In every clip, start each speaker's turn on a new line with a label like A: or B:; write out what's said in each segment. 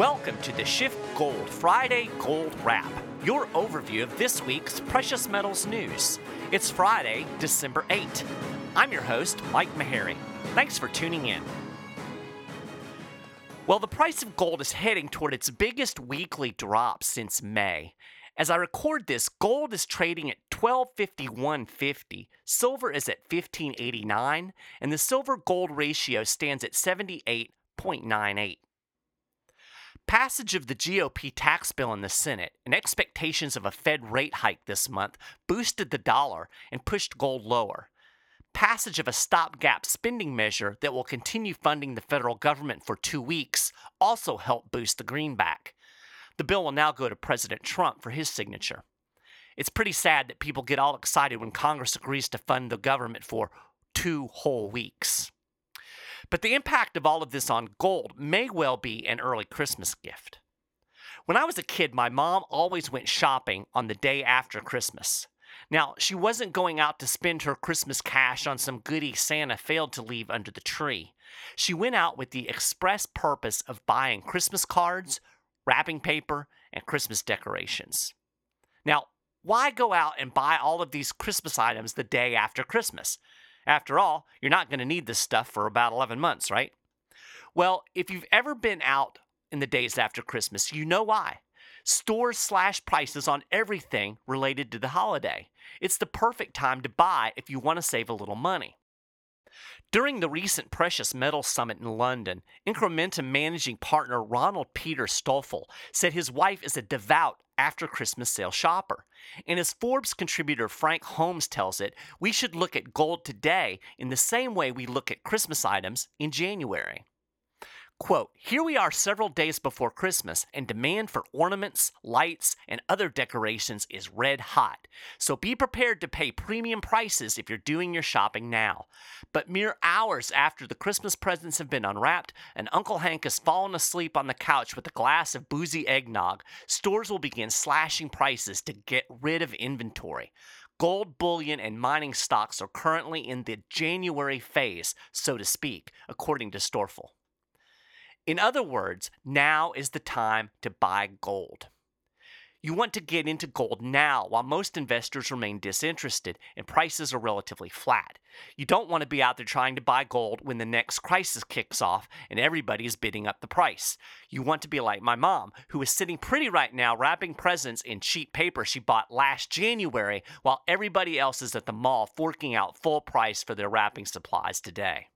A: Welcome to the Shift Gold Friday Gold Wrap, your overview of this week's precious metals news. It's Friday, December 8. I'm your host, Mike Maharrey. Thanks for tuning in. Well, the price of gold is heading toward its biggest weekly drop since May. As I record this, gold is trading at 1251.50, silver is at 1589, and the silver gold ratio stands at 78.98. Passage of the GOP tax bill in the Senate and expectations of a Fed rate hike this month boosted the dollar and pushed gold lower. Passage of a stopgap spending measure that will continue funding the federal government for two weeks also helped boost the greenback. The bill will now go to President Trump for his signature. It's pretty sad that people get all excited when Congress agrees to fund the government for two whole weeks. But the impact of all of this on gold may well be an early Christmas gift. When I was a kid, my mom always went shopping on the day after Christmas. Now, she wasn't going out to spend her Christmas cash on some goodie Santa failed to leave under the tree. She went out with the express purpose of buying Christmas cards, wrapping paper, and Christmas decorations. Now, why go out and buy all of these Christmas items the day after Christmas? After all, you're not going to need this stuff for about 11 months, right? Well, if you've ever been out in the days after Christmas, you know why. Stores slash prices on everything related to the holiday. It's the perfect time to buy if you want to save a little money. During the recent Precious Metals Summit in London, Incrementum managing partner Ronald Peter Stöferle said his wife is a devout after Christmas sale shopper. And as Forbes contributor Frank Holmes tells it, we should look at gold today in the same way we look at Christmas items in January. Quote, here we are several days before Christmas, and demand for ornaments, lights, and other decorations is red hot. So be prepared to pay premium prices if you're doing your shopping now. But mere hours after the Christmas presents have been unwrapped and Uncle Hank has fallen asleep on the couch with a glass of boozy eggnog, stores will begin slashing prices to get rid of inventory. Gold bullion and mining stocks are currently in the January phase, so to speak, according to Stöferle. In other words, now is the time to buy gold. You want to get into gold now while most investors remain disinterested and prices are relatively flat. You don't want to be out there trying to buy gold when the next crisis kicks off and everybody is bidding up the price. You want to be like my mom, who is sitting pretty right now wrapping presents in cheap paper she bought last January while everybody else is at the mall forking out full price for their wrapping supplies today.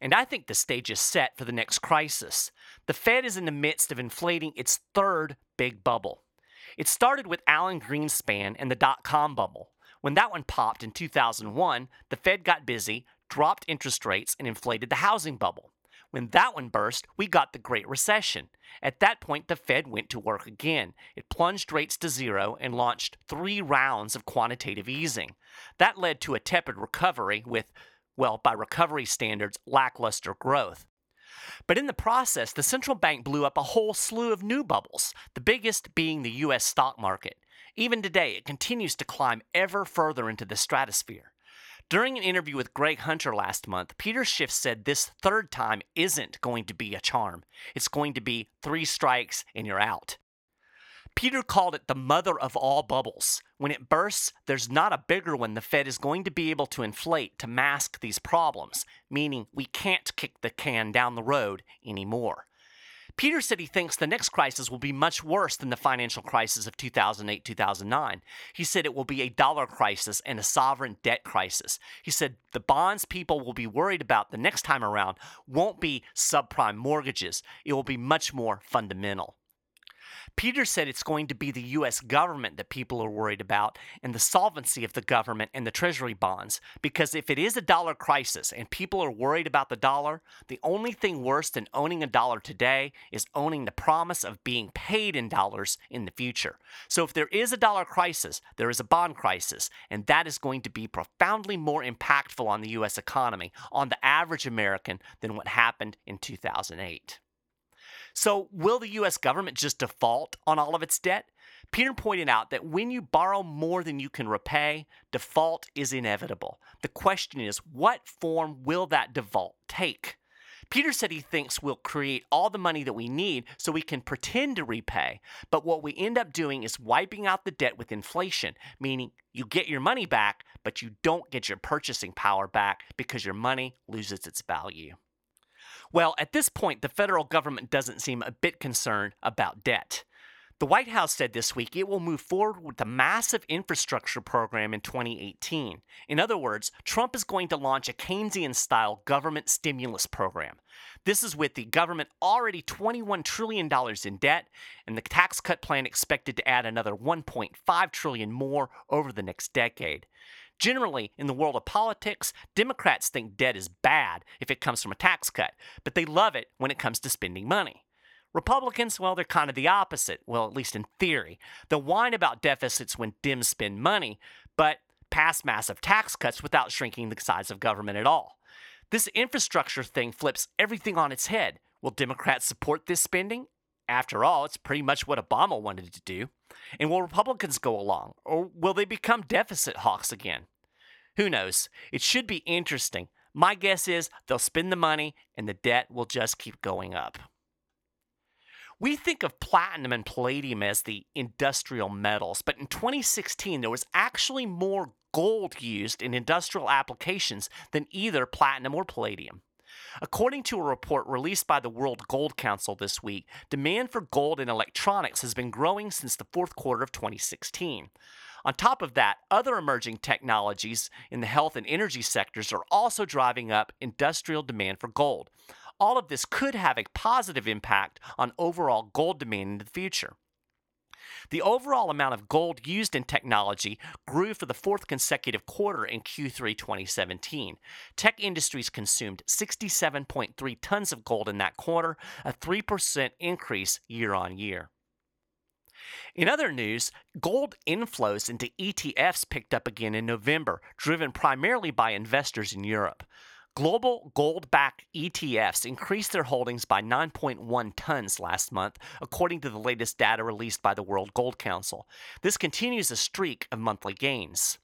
A: And I think the stage is set for the next crisis. The Fed is in the midst of inflating its third big bubble. It started with Alan Greenspan and the dot com bubble. When that one popped in 2001, the Fed got busy, dropped interest rates, and inflated the housing bubble. When that one burst, we got the Great Recession. At that point, the Fed went to work again. It plunged rates to zero and launched three rounds of quantitative easing. That led to a tepid recovery with well, by recovery standards, lackluster growth. But in the process, the central bank blew up a whole slew of new bubbles, the biggest being the US stock market. Even today, it continues to climb ever further into the stratosphere. During an interview with Greg Hunter last month, Peter Schiff said this third time isn't going to be a charm. It's going to be three strikes and you're out. Peter called it the mother of all bubbles. When it bursts, there's not a bigger one the Fed is going to be able to inflate to mask these problems, meaning we can't kick the can down the road anymore. Peter said he thinks the next crisis will be much worse than the financial crisis of 2008 2009. He said it will be a dollar crisis and a sovereign debt crisis. He said the bonds people will be worried about the next time around won't be subprime mortgages, it will be much more fundamental. Peter said it's going to be the U.S. government that people are worried about and the solvency of the government and the Treasury bonds. Because if it is a dollar crisis and people are worried about the dollar, the only thing worse than owning a dollar today is owning the promise of being paid in dollars in the future. So if there is a dollar crisis, there is a bond crisis, and that is going to be profoundly more impactful on the U.S. economy, on the average American, than what happened in 2008. So, will the US government just default on all of its debt? Peter pointed out that when you borrow more than you can repay, default is inevitable. The question is, what form will that default take? Peter said he thinks we'll create all the money that we need so we can pretend to repay, but what we end up doing is wiping out the debt with inflation, meaning you get your money back, but you don't get your purchasing power back because your money loses its value. Well, at this point, the federal government doesn't seem a bit concerned about debt. The White House said this week it will move forward with a massive infrastructure program in 2018. In other words, Trump is going to launch a Keynesian style government stimulus program. This is with the government already $21 trillion in debt, and the tax cut plan expected to add another 1.5 trillion more over the next decade. Generally, in the world of politics, Democrats think debt is bad if it comes from a tax cut, but they love it when it comes to spending money. Republicans, well, they're kind of the opposite. Well, at least in theory. They'll whine about deficits when Dems spend money, but pass massive tax cuts without shrinking the size of government at all. This infrastructure thing flips everything on its head. Will Democrats support this spending? After all, it's pretty much what Obama wanted to do. And will Republicans go along? Or will they become deficit hawks again? Who knows? It should be interesting. My guess is they'll spend the money and the debt will just keep going up. We think of platinum and palladium as the industrial metals, but in 2016, there was actually more gold used in industrial applications than either platinum or palladium. According to a report released by the World Gold Council this week, demand for gold in electronics has been growing since the fourth quarter of 2016. On top of that, other emerging technologies in the health and energy sectors are also driving up industrial demand for gold all of this could have a positive impact on overall gold demand in the future. The overall amount of gold used in technology grew for the fourth consecutive quarter in Q3 2017. Tech industries consumed 67.3 tons of gold in that quarter, a 3% increase year on year. In other news, gold inflows into ETFs picked up again in November, driven primarily by investors in Europe. Global gold backed ETFs increased their holdings by 9.1 tons last month, according to the latest data released by the World Gold Council. This continues a streak of monthly gains.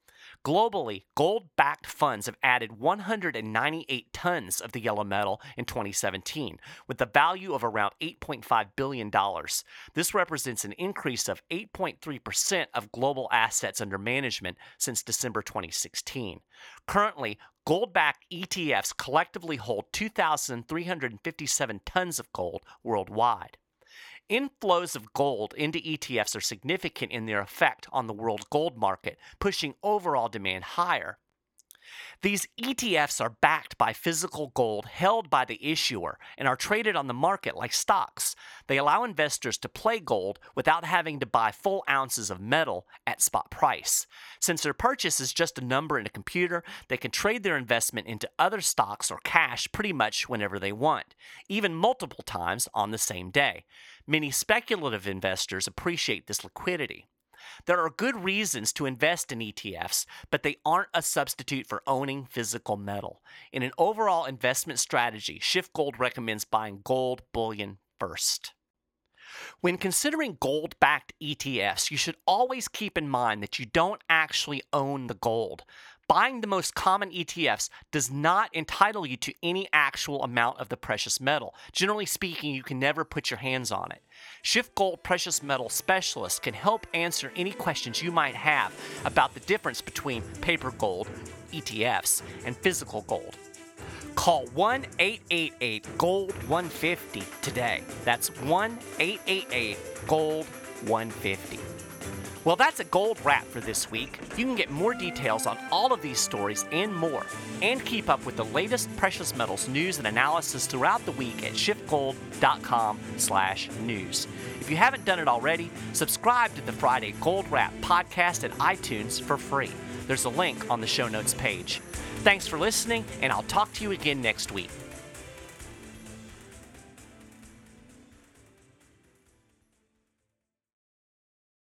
A: Globally, gold backed funds have added 198 tons of the yellow metal in 2017, with a value of around $8.5 billion. This represents an increase of 8.3% of global assets under management since December 2016. Currently, gold backed ETFs collectively hold 2,357 tons of gold worldwide. Inflows of gold into ETFs are significant in their effect on the world gold market, pushing overall demand higher. These ETFs are backed by physical gold held by the issuer and are traded on the market like stocks. They allow investors to play gold without having to buy full ounces of metal at spot price. Since their purchase is just a number in a computer, they can trade their investment into other stocks or cash pretty much whenever they want, even multiple times on the same day. Many speculative investors appreciate this liquidity. There are good reasons to invest in ETFs, but they aren't a substitute for owning physical metal. In an overall investment strategy, SchiffGold recommends buying gold bullion first. When considering gold backed ETFs, you should always keep in mind that you don't actually own the gold buying the most common ETFs does not entitle you to any actual amount of the precious metal. Generally speaking, you can never put your hands on it. Shift SchiffGold Precious Metal Specialist can help answer any questions you might have about the difference between paper gold, ETFs, and physical gold. Call 1 888 Gold 150 today. That's 1 888 Gold 150. Well, that's a gold wrap for this week. You can get more details on all of these stories and more, and keep up with the latest precious metals news and analysis throughout the week at schiffgold.com/news. If you haven't done it already, subscribe to the Friday Gold Wrap podcast at iTunes for free. There's a link on the show notes page. Thanks for listening, and I'll talk to you again next week.